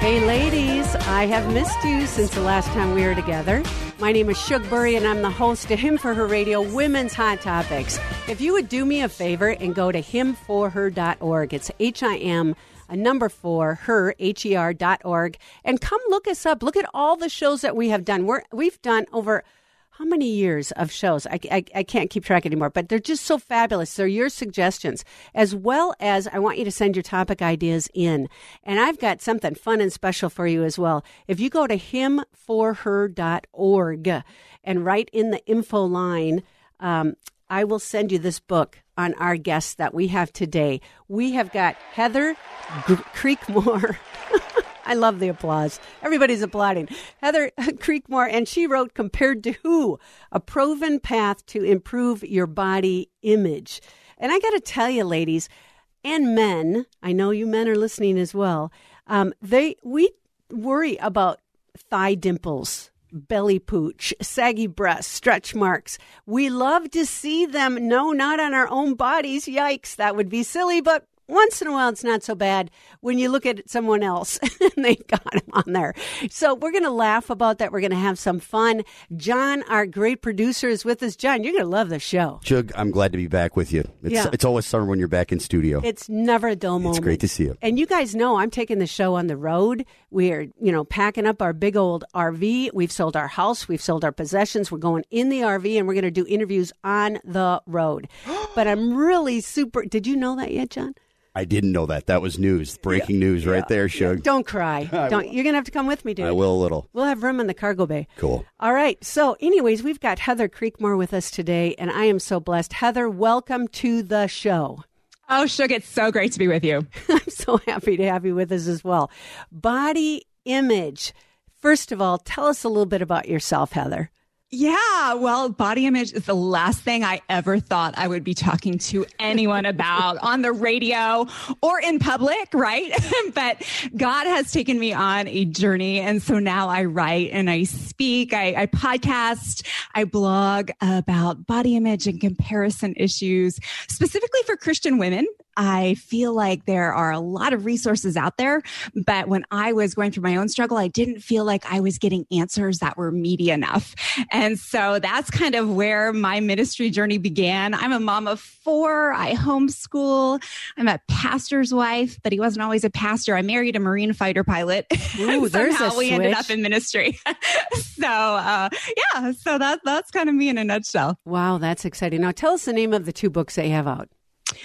Hey, ladies, I have missed you since the last time we were together. My name is Shug Burry, and I'm the host of Him for Her Radio Women's Hot Topics. If you would do me a favor and go to himforher.org, it's H I M a number four, her, H-E-R dot org, and come look us up. Look at all the shows that we have done. We're, we've done over how many years of shows? I, I, I, can't keep track anymore, but they're just so fabulous. They're your suggestions, as well as I want you to send your topic ideas in. And I've got something fun and special for you as well. If you go to himforher.org and write in the info line, um, I will send you this book on our guests that we have today. We have got Heather G- Creekmore. I love the applause. Everybody's applauding. Heather Creekmore, and she wrote Compared to Who? A Proven Path to Improve Your Body Image. And I got to tell you, ladies and men, I know you men are listening as well. Um, they we worry about thigh dimples, belly pooch, saggy breasts, stretch marks. We love to see them. No, not on our own bodies. Yikes, that would be silly, but once in a while it's not so bad when you look at someone else and they've got them on there. So we're going to laugh about that. We're going to have some fun. John, our great producer, is with us. John, you're going to love the show. Shug, I'm glad to be back with you. It's, Yeah. it's always summer when you're back in studio. It's never a dull moment. It's great to see you. And you guys know I'm taking the show on the road. We're, you know, packing up our big old RV. We've sold our house. We've sold our possessions. We're going in the RV and we're going to do interviews on the road. but I'm really super. Did you know that yet, John? I didn't know that. That was news. Breaking news right there, Shug. Don't cry. Don't. You're going to have to come with me, dude. I will a little. We'll have room in the cargo bay. Cool. All right. So, anyways, we've got Heather Creekmore with us today, and I am so blessed. Heather, welcome to the show. Oh, Shug, it's so great to be with you. I'm so happy to have you with us as well. Body image. First of all, tell us a little bit about yourself, Heather. Yeah, well, body image is the last thing I ever thought I would be talking to anyone about on the radio or in public, right? but God has taken me on a journey. And so now I write and I speak, I, I podcast, I blog about body image and comparison issues, specifically for Christian women. I feel like there are a lot of resources out there, but when I was going through my own struggle, I didn't feel like I was getting answers that were meaty enough. And so that's kind of where my ministry journey began. I'm a mom of four. I homeschool. I'm a pastor's wife, but he wasn't always a pastor. I married a Marine fighter pilot. Ooh, And there's a somehow we ended up in ministry. so uh, yeah, so that that's kind of me in a nutshell. Wow, that's exciting. Now, tell us the name of the two books that you have out.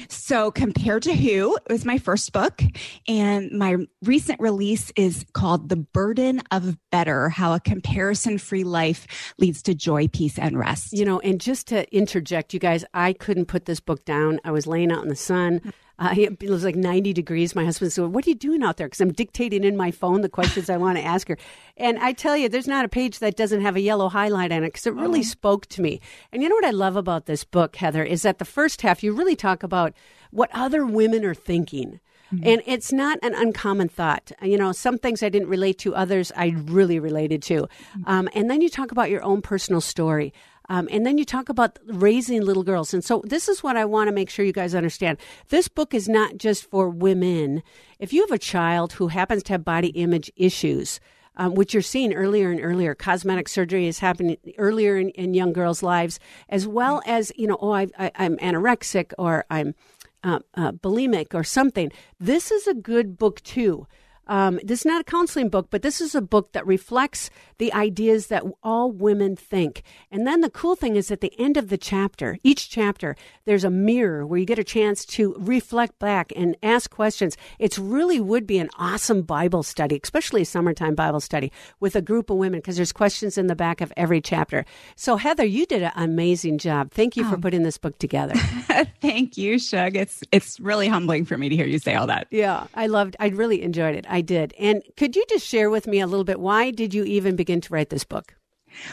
So, Compared to Who it was my first book, and my recent release is called The Burden of Better How a Comparison Free Life Leads to Joy, Peace, and Rest. You know, and just to interject, you guys, I couldn't put this book down. I was laying out in the sun. Mm-hmm. Uh, it was like 90 degrees. My husband said, What are you doing out there? Because I'm dictating in my phone the questions I want to ask her. And I tell you, there's not a page that doesn't have a yellow highlight on it because it really spoke to me. And you know what I love about this book, Heather, is that the first half, you really talk about what other women are thinking. And it's not an uncommon thought. You know, some things I didn't relate to, others I really related to. Um, and then you talk about your own personal story. Um, and then you talk about raising little girls. And so this is what I want to make sure you guys understand. This book is not just for women. If you have a child who happens to have body image issues, um, which you're seeing earlier and earlier. Cosmetic surgery is happening earlier in, in young girls' lives, as well as, you know, oh, I, I'm anorexic or I'm uh, uh, bulimic or something. This is a good book too. Um, this is not a counseling book, but this is a book that reflects the ideas that all women think. And then the cool thing is at the end of the chapter, each chapter, there's a mirror where you get a chance to reflect back and ask questions. It really would be an awesome Bible study, especially a summertime Bible study with a group of women because there's questions in the back of every chapter. So Heather, you did an amazing job. Thank you for putting this book together. Thank you, Shug. It's it's really humbling for me to hear you say all that. Yeah, I loved. I really enjoyed it. I did. And could you just share with me a little bit? Why did you even begin to write this book?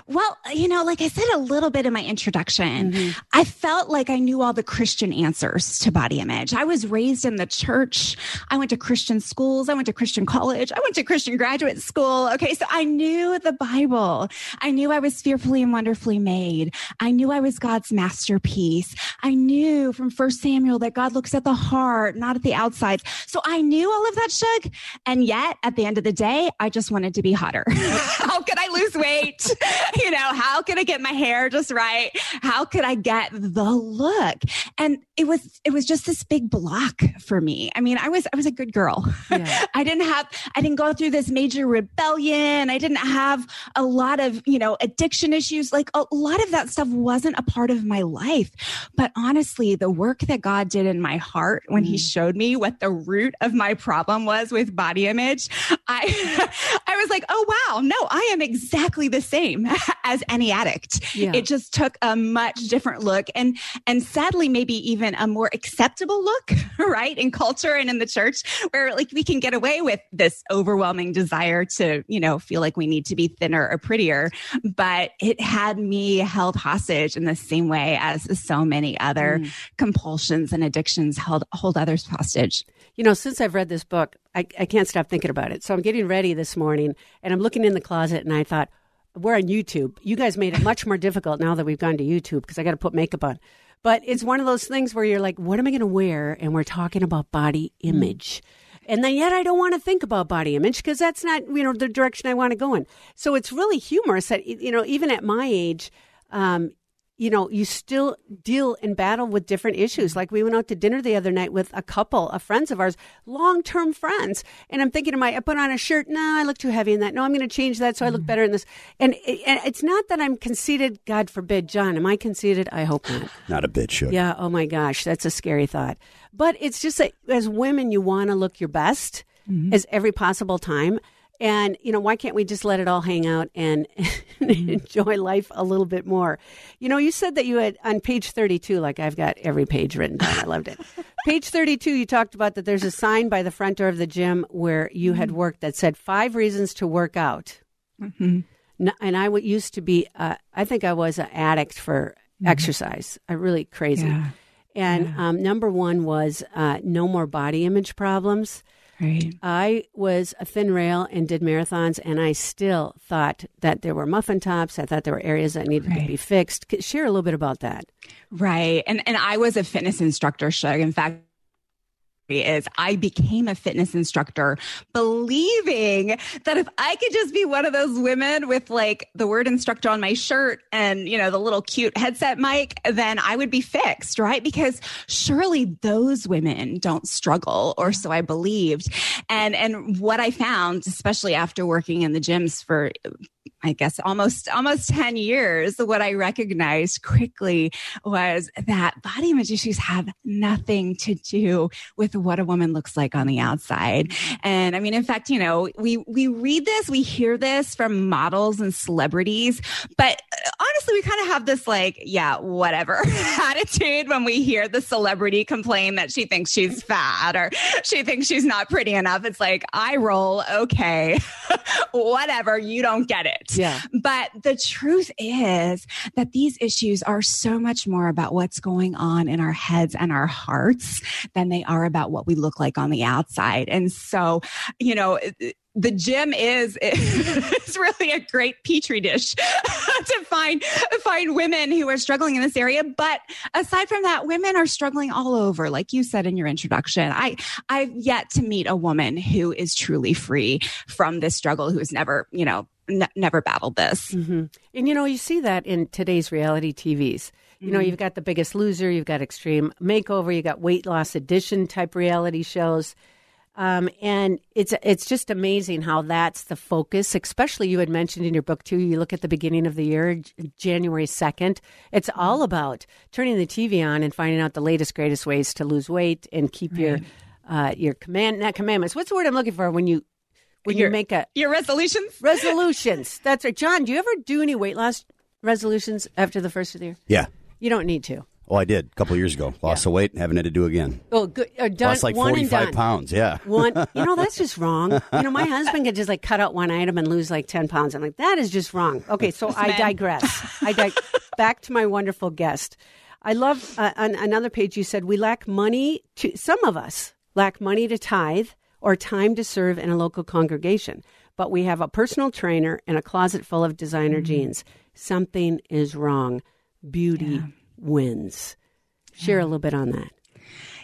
Well, you know, like I said a little bit in my introduction, Mm-hmm. I felt like I knew all the Christian answers to body image. I was raised in the church. I went to Christian schools. I went to Christian college. I went to Christian graduate school. Okay. So I knew the Bible. I knew I was fearfully and wonderfully made. I knew I was God's masterpiece. I knew from first Samuel that God looks at the heart, not at the outsides. So I knew all of that, Shug. And yet at the end of the day, I just wanted to be hotter. How could I lose weight? you know, how could I get my hair just right? How could I get the look? And it was, it was just this big block for me. I mean, I was, I was a good girl. Yeah. I didn't have, I didn't go through this major rebellion. I didn't have a lot of, you know, addiction issues. Like a lot of that stuff wasn't a part of my life. But honestly, the work that God did in my heart when he mm. showed me what the root of my problem was with body image, I, I was like, oh, wow, no, I am exactly the same as any addict. Yeah. It just took a much different look and, and sadly, maybe even a more acceptable look, right? In culture and in the church where like we can get away with this overwhelming desire to, you know, feel like we need to be thinner or prettier. But it had me held hostage in the same way as so many other mm. compulsions and addictions held, hold others hostage. You know, since I've read this book, I, I can't stop thinking about it. So I'm getting ready this morning and I'm looking in the closet and I thought, we're on YouTube. You guys made it much more difficult now that we've gone to YouTube because I got to put makeup on. But it's one of those things where you're like, what am I going to wear? And we're talking about body image. And then yet I don't want to think about body image because that's not, you know, the direction I want to go in. So it's really humorous that, you know, even at my age, um, you know, you still deal and battle with different issues. Like we went out to dinner the other night with a couple of friends of ours, long term friends. And I'm thinking to my, I put on a shirt. No, I look too heavy in that. No, I'm going to change that so I look mm. better in this. And, and it's not that I'm conceited. God forbid, John. Am I conceited? I hope not. Not a bit, Shug. Yeah. Oh my gosh, that's a scary thought. But it's just that as women, you want to look your best mm-hmm. as every possible time. And you know, why can't we just let it all hang out and enjoy life a little bit more? You know, you said that you had on page thirty-two, like I've got every page written down. I loved it. page thirty-two, you talked about that. There's a sign by the front door of the gym where you had worked that said five reasons to work out. N- and I used to be, uh, I think I was an addict for exercise. I really crazy. Yeah. And um, number one was uh, no more body image problems. Right. I was a thin rail and did marathons, and I still thought that there were muffin tops. I thought there were areas that needed to be fixed. Share a little bit about that. Right. And and I was a fitness instructor, Shug. In fact, is I became a fitness instructor believing that if I could just be one of those women with like the word instructor on my shirt and, you know, the little cute headset mic, then I would be fixed, right? Because surely those women don't struggle or so I believed. And, and what I found, especially after working in the gyms for I guess almost almost 10 years, what I recognized quickly was that body image issues have nothing to do with what a woman looks like on the outside. And I mean, in fact, you know, we we read this, we hear this from models and celebrities, but uh, honestly, we kind of have this like, yeah, whatever attitude when we hear the celebrity complain that she thinks she's fat or she thinks she's not pretty enough. It's like, I roll, okay, whatever, you don't get it. Yeah. But the truth is that these issues are so much more about what's going on in our heads and our hearts than they are about what we look like on the outside. And so, you know, the gym is is really a great petri dish to find find women who are struggling in this area but aside from that women are struggling all over like you said in your introduction i i've yet to meet a woman who is truly free from this struggle who has never you know n- never battled this hmm And you know, you see that in today's reality TVs. You know, you've got The Biggest Loser, you've got Extreme Makeover, you got Weight Loss Edition type reality shows. Um, and it's it's just amazing how that's the focus. Especially you had mentioned in your book too. You look at the beginning of the year, J- January second. It's all about turning the TV on and finding out the latest, greatest ways to lose weight and keep your uh, your command not commandments. What's the word I'm looking for when you when you Your- make a your resolutions resolutions? That's right, John. Do you ever do any weight loss resolutions after the first of the year? Yeah. You don't need to. Oh, I did a couple years ago. Lost some weight, haven't had to do again. Oh, good. Uh, done, Lost like one and 45 done. pounds. Yeah. One, you know, that's just wrong. You know, my husband could just like cut out one item and lose like 10 pounds. I'm like, that is just wrong. Okay, so I digress. I dig- back to my wonderful guest. I love uh, on another page you said we lack money to, some of us lack money to tithe or time to serve in a local congregation, but we have a personal trainer and a closet full of designer mm-hmm. jeans. Something is wrong. Beauty wins. Share a little bit on that.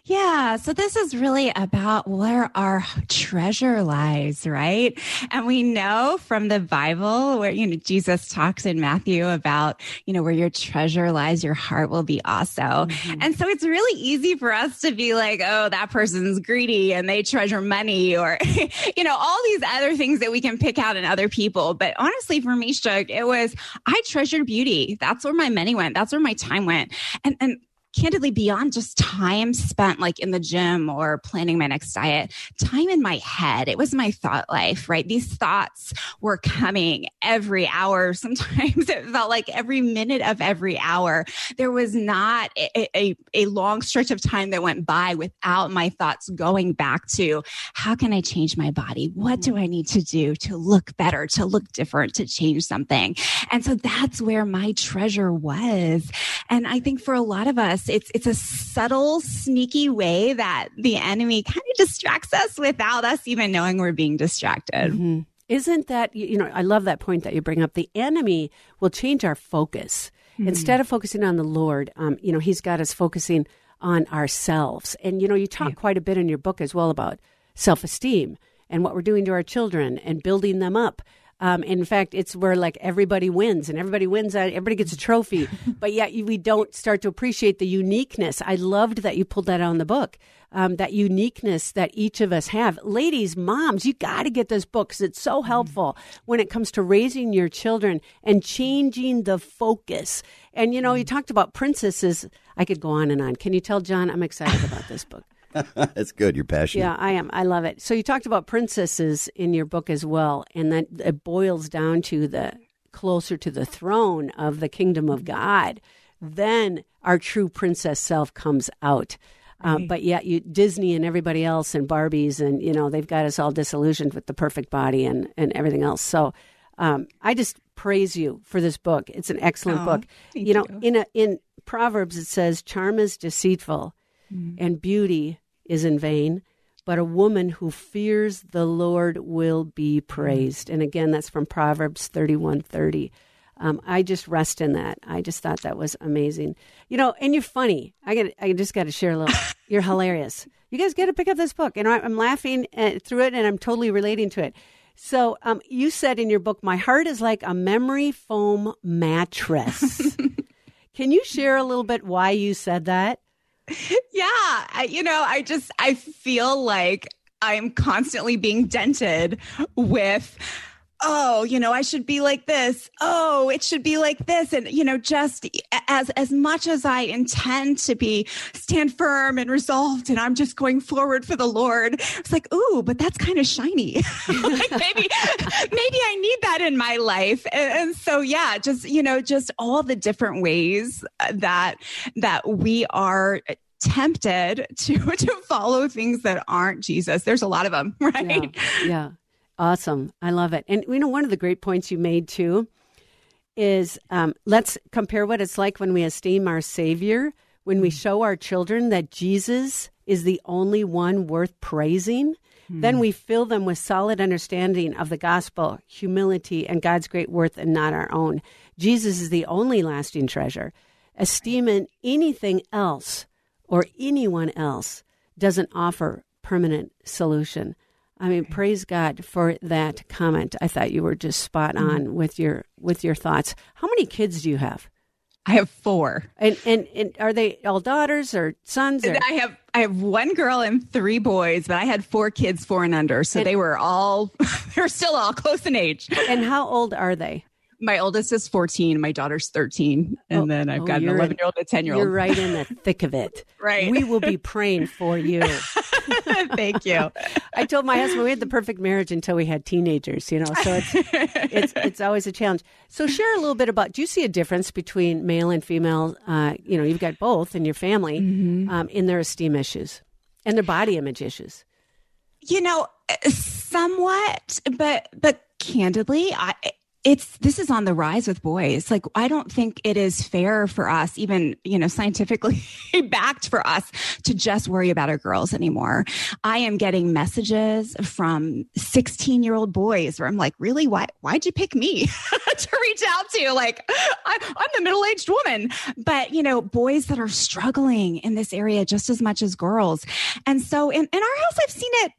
Yeah. So this is really about where our treasure lies, right? And we know from the Bible where, you know, Jesus talks in Matthew about, you know, where your treasure lies, your heart will be also. Mm-hmm. And so it's really easy for us to be like, oh, that person's greedy and they treasure money or, you know, all these other things that we can pick out in other people. But honestly, for me, Shug, it was, I treasured beauty. That's where my money went. That's where my time went. And, and, candidly beyond just time spent like in the gym or planning my next diet time in my head it was my thought life right? These thoughts were coming every hour. Sometimes it felt like every minute of every hour. There was not a, a, a long stretch of time that went by without my thoughts going back to how can i change my body? What do mm-hmm. i need to do to look better to look different to change something? And so that's where my treasure was. And i think for a lot of us it's it's a subtle, sneaky way that the enemy kind of distracts us without us even knowing we're being distracted. Isn't that, you know, I love that point that you bring up. The enemy will change our focus. Instead of focusing on the Lord, um, you know, he's got us focusing on ourselves. And, you know, you talk quite a bit in your book as well about self esteem and what we're doing to our children and building them up. Um, in fact, it's where like everybody wins and everybody wins, uh, everybody gets a trophy, but yet we don't start to appreciate the uniqueness. I loved that you pulled that out in the book. Um, that uniqueness that each of us have. Ladies, moms, you got to get this book because it's so helpful when it comes to raising your children and changing the focus. And you know, you talked about princesses. I could go on and on. Can you tell John I'm excited about this book? That's good. You're passionate. Yeah, I am. I love it. So you talked about princesses in your book as well, and that it boils down to the closer to the throne of the kingdom of God. Then our true princess self comes out. Um, but yet, you Disney and everybody else and Barbies and you know they've got us all disillusioned with the perfect body and and everything else. So um, I just praise you for this book. It's an excellent Oh, book. You know, you. in a, in Proverbs it says, "Charm is deceitful, and beauty is in vain." But a woman who fears the Lord will be praised. And again, that's from Proverbs thirty-one thirty. Um, I just rest in that. I just thought that was amazing. You know, and you're funny. I get. I just got to share a little. You're hilarious. You guys got to pick up this book, and I'm laughing uh, through it, and I'm totally relating to it. So, um, you said in your book, "My heart is like a memory foam mattress." Can you share a little bit why you said that? Yeah. I, you know, I just, I feel like I'm constantly being dented with, oh, you know, I should be like this. Oh, it should be like this. And, you know, just as, as much as I intend to be stand firm and resolved and I'm just going forward for the Lord, it's like, ooh, but that's kind of shiny. like maybe, maybe I need that in my life. And, and so, yeah, just, you know, just all the different ways uh, that, that we are tempted to to follow things that aren't Jesus. There's a lot of them, right? Yeah, yeah. Awesome. I love it. And you know, one of the great points you made too is um, let's compare what it's like when we esteem our Savior, when we show our children that Jesus is the only one worth praising. Then we fill them with solid understanding of the gospel, humility, and God's great worth and not our own. Jesus is the only lasting treasure. Esteeming anything else or anyone else doesn't offer permanent solution. I mean, praise God for that comment. I thought you were just spot mm-hmm. on with your with your thoughts. How many kids do you have? I have four. And and, and are they all daughters or sons? Or? I have I have one girl and three boys, but I had four kids, four and under, so they were all they're still all close in age. And how old are they? My oldest is 14. My daughter's 13. And Oh, then I've oh, got an 11 year old and a 10 year old. You're right in the thick of it. Right. We will be praying for you. Thank you. I told my husband we had the perfect marriage until we had teenagers, you know. So it's it's it's always a challenge. So share a little bit about. Do you see a difference between male and female? Uh, you know, you've got both in your family um, in their esteem issues and their body image issues. You know, somewhat, but but candidly, I it's this is on the rise with boys. Like I don't think it is fair for us, even you know, scientifically backed for us to just worry about our girls anymore. I am getting messages from 16 year old boys where I'm like, really, why why'd you pick me to reach out to? Like, I, I'm the middle aged woman, but you know, boys that are struggling in this area just as much as girls. And so in, in our house, I've seen it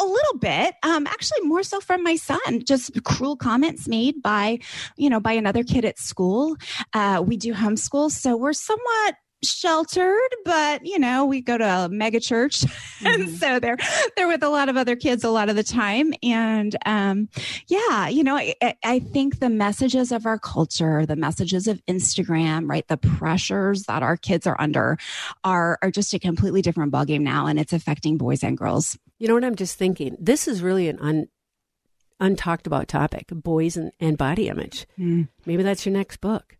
a little bit um actually more so from my son just cruel comments made by you know by another kid at school. Uh we do homeschool so we're somewhat sheltered but you know we go to a mega church. And so they're they're with a lot of other kids a lot of the time. And um yeah you know I, I- I think the messages of our culture the messages of instagram right the pressures that our kids are under are are just a completely different ballgame now and it's affecting boys and girls You know what I'm just thinking? This is really an un, untalked about topic: boys and, and body image. Mm. Maybe that's your next book.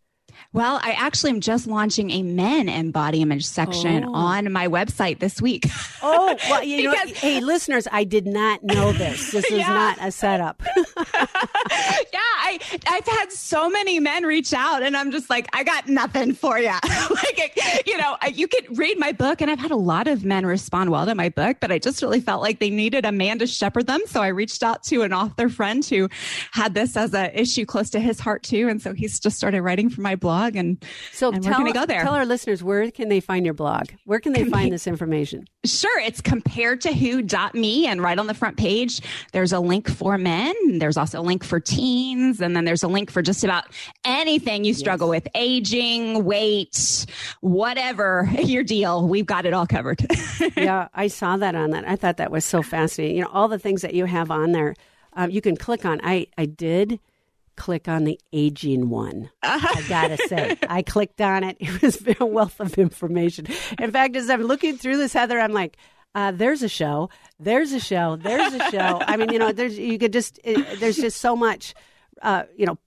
Well, I actually am just launching a men and body image section Oh. on my website this week. Oh, well, you know, Because- hey, listeners, I did not know this. This is Yeah. not a setup. yeah, I I've had so many men reach out, and I'm just like, I got nothing for you. like, you know, you could read my book, and I've had a lot of men respond well to my book, but I just really felt like they needed a man to shepherd them, so I reached out to an author friend who had this as an issue close to his heart too, and so he's just started writing for my blog, and So and tell, we're gonna go there. tell our listeners where can they find your blog? Where can they find this information? Sure, it's compared to who.me and right on the front page there's a link for men, there's also a link for teens, and then there's a link for just about anything you struggle with, aging, weight, whatever your deal. We've got it all covered. yeah, I saw that on that. I thought that was so fascinating. You know, all the things that you have on there, um, you can click on. I I did click on the aging one. I gotta say, I clicked on it. It was a wealth of information. In fact, as I'm looking through this, Heather, I'm like. Uh, there's a show. There's a show. There's a show. I mean, you know, there's you could just it, there's just so much, uh, you know,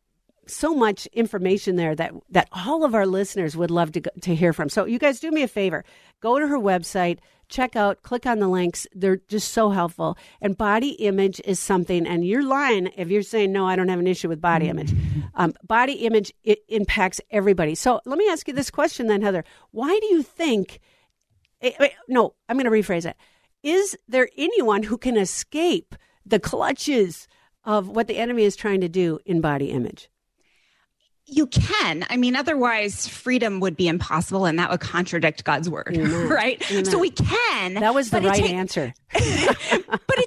so much information there that that all of our listeners would love to to hear from. So you guys do me a favor, go to her website, check out, click on the links. They're just so helpful. And body image is something. And you're lying if you're saying no, I don't have an issue with body image. Um, body image it impacts everybody. So let me ask you this question then, Heather. Why do you think? eh, No, I'm going to rephrase it. Is there anyone who can escape the clutches of what the enemy is trying to do in body image? you can. I mean, otherwise, freedom would be impossible and that would contradict God's word, right? So we can. That was the right take- answer. but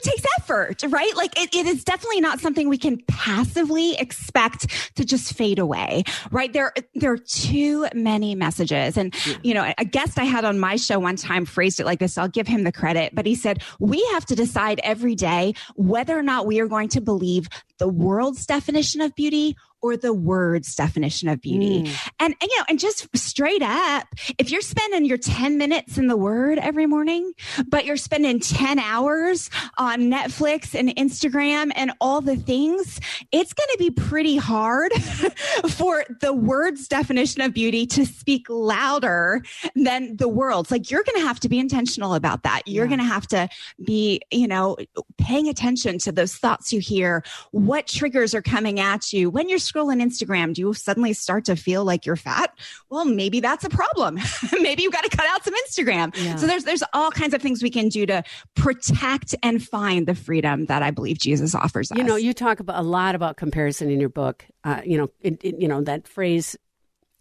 effort, right? Like it, it is definitely not something we can passively expect to just fade away, right? There, there are too many messages. And, you know, a guest I had on my show one time phrased it like this. I'll give him the credit, but he said, we have to decide every day whether or not we are going to believe the world's definition of beauty or the word's definition of beauty. Mm. And, and, you know, and just straight up, if you're spending your 10 minutes in the word every morning, but you're spending 10 hours on Netflix and Instagram and all the things, it's going to be pretty hard for the word's definition of beauty to speak louder than the world's. Like you're going to have to be intentional about that. You're going to have to be, you know, paying attention to those thoughts you hear. What triggers are coming at you when you're scrolling Instagram? Do you suddenly start to feel like you're fat? Well, maybe that's a problem. maybe you've got to cut out some Instagram. Yeah. So there's there's all kinds of things we can do to protect and find the freedom that I believe Jesus offers us. You know, you talk about a lot about comparison in your book. Uh, you know, it, it- you know that phrase.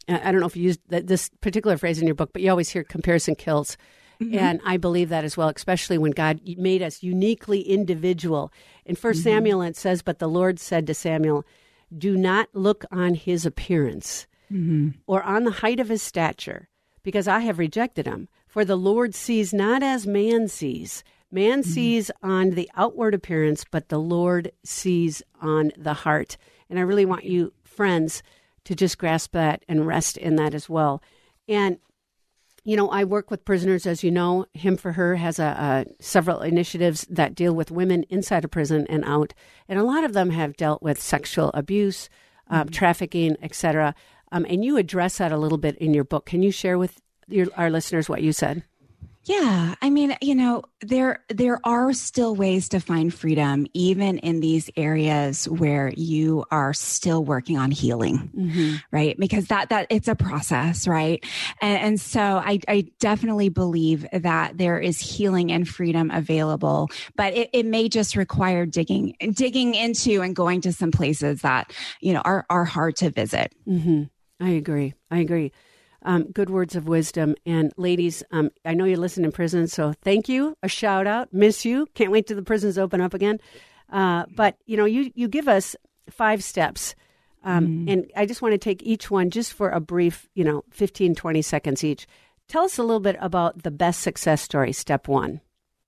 I don't know if you used that, this particular phrase in your book, but you always hear comparison kills. And I believe that as well, especially when God made us uniquely individual. In 1st Samuel, it says, But the Lord said to Samuel, Do not look on his appearance mm-hmm. or on the height of his stature, because I have rejected him. For the Lord sees not as man sees. Man mm-hmm. sees on the outward appearance, but the Lord sees on the heart. And I really want you friends to just grasp that and rest in that as well. And you know, I work with prisoners, as you know. Him for Her has a, a, several initiatives that deal with women inside of prison and out, and a lot of them have dealt with sexual abuse, uh, mm-hmm. trafficking, etc. Um, and you address that a little bit in your book. Can you share with your, our listeners what you said? Yeah, I mean, you know, there there are still ways to find freedom even in these areas where you are still working on healing, mm-hmm. right? Because that that it's a process, right? And, and so I, I definitely believe that there is healing and freedom available, but it, it may just require digging digging into and going to some places that you know are are hard to visit. Mm-hmm. I agree. I agree um, good words of wisdom. And ladies, um, I know you listen in prison, so thank you. A shout out. Miss you. Can't wait till the prisons open up again. Uh, but you know, you you give us five steps. Um, mm. And I just want to take each one just for a brief, you know, 15, 20 seconds each. Tell us a little bit about the best success story, step one.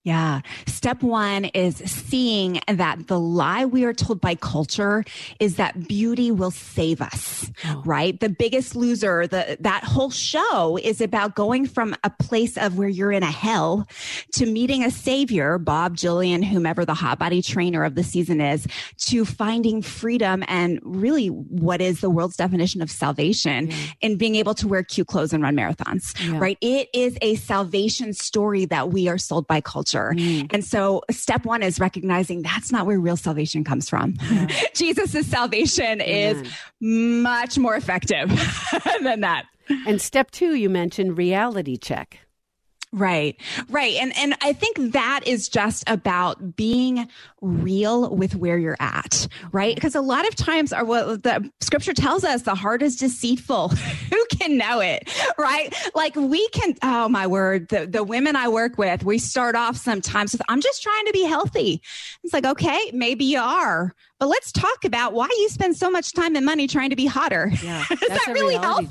Yeah. Step one is seeing that the lie we are told by culture is that beauty will save us, oh. right? The biggest loser, the, that whole show is about going from a place of where you're in a hell to meeting a savior, Bob, Jillian, whomever the hot body trainer of the season is, to finding freedom and really what is the world's definition of salvation yeah. in being able to wear cute clothes and run marathons, yeah. right? It is a salvation story that we are sold by culture culture. Mm. And so step one is recognizing that's not where real salvation comes from. Yeah. Jesus' salvation is much more effective than that. And step two, you mentioned reality check. Right. Right. And and I think that is just about being real with where you're at, right? Mm-hmm. Because a lot of times are what the scripture tells us the heart is deceitful. Who can know it? Right? Like we can oh my word, the, the women I work with, we start off sometimes with I'm just trying to be healthy. It's like, okay, maybe you are, but let's talk about why you spend so much time and money trying to be hotter. Yeah, Does that really help?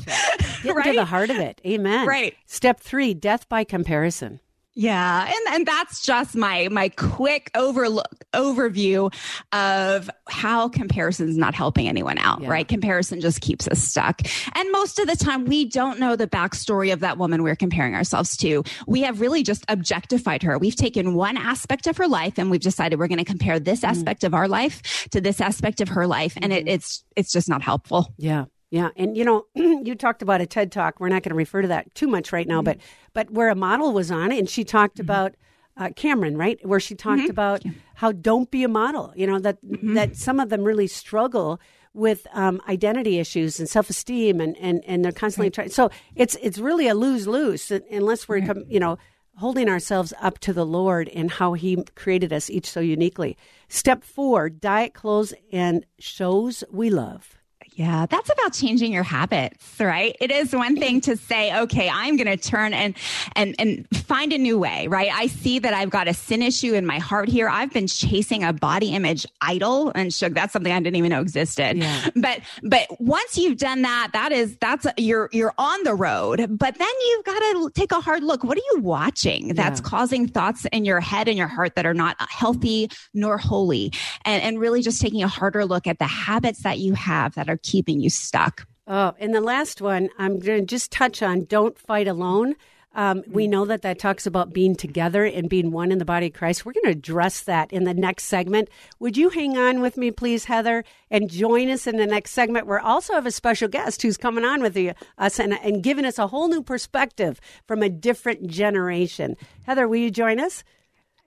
Get right? to the heart of it. Amen. Right. Step three: death by comparison. Yeah, and and that's just my my quick overlook overview of how comparison is not helping anyone out, yeah. right? Comparison just keeps us stuck. And most of the time we don't know the backstory of that woman we're comparing ourselves to. We have really just objectified her. We've taken one aspect of her life and we've decided we're going to compare this mm. aspect mm. of our life to this aspect of her life and it, mm. it's it's just not helpful. Yeah. Yeah, and you know, you talked about a TED talk. We're not going to refer to that too much right now, mm-hmm. but but where a model was on it, and she talked mm-hmm. about uh, Cameron, right? Where she talked mm-hmm. about how don't be a model. You know that mm-hmm. that some of them really struggle with um, identity issues and self esteem, and, and and they're constantly right. trying. So it's it's really a lose lose unless we're right. you know holding ourselves up to the Lord and how He created us each so uniquely. Step four: diet clothes and shows we love. Yeah, that's about changing your habits, right? It is one thing to say, okay, I'm going to turn and and and find a new way, right? I see that I've got a sin issue in my heart here. I've been chasing a body image idol and Shug. That's something I didn't even know existed. Yeah. But but once you've done that, that is that's you're you're on the road. But then you've got to take a hard look. What are you watching that's yeah. causing thoughts in your head and your heart that are not healthy nor holy? And and really just taking a harder look at the habits that you have that are keeping you stuck. Oh, and the last one, I'm going to just touch on don't fight alone. Um, we know that that talks about being together and being one in the body of Christ. We're going to address that in the next segment. Would you hang on with me, please, Heather, and join us in the next segment? We also have a special guest who's coming on with you, us and, and giving us a whole new perspective from a different generation. Heather, will you join us?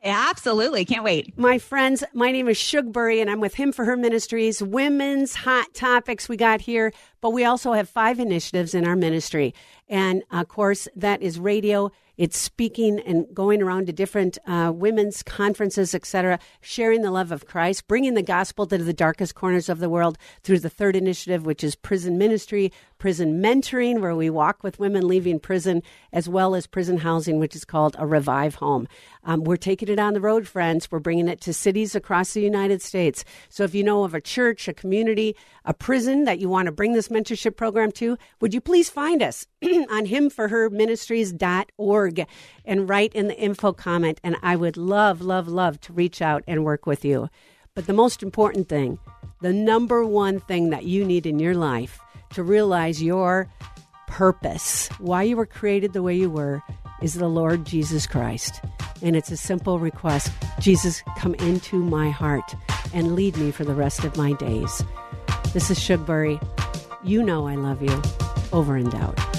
Absolutely. Can't wait. My friends, my name is Shugbury and I'm with Him for Her Ministries. Women's hot topics we got here, but we also have five initiatives in our ministry. And of course, that is radio it's speaking and going around to different uh, women's conferences, etc., sharing the love of Christ, bringing the gospel to the darkest corners of the world through the third initiative, which is prison ministry, prison mentoring, where we walk with women leaving prison, as well as prison housing, which is called a Revive Home. Um, we're taking it on the road, friends. We're bringing it to cities across the United States. So if you know of a church, a community, a prison that you want to bring this mentorship program to, would you please find us on himforherministries.org and write in the info comment. And I would love, love, love to reach out and work with you. But the most important thing, the number one thing that you need in your life to realize your purpose, why you were created the way you were, is the Lord Jesus Christ. And it's a simple request Jesus, come into my heart and lead me for the rest of my days. This is Shugbury. You know I love you. Over and out.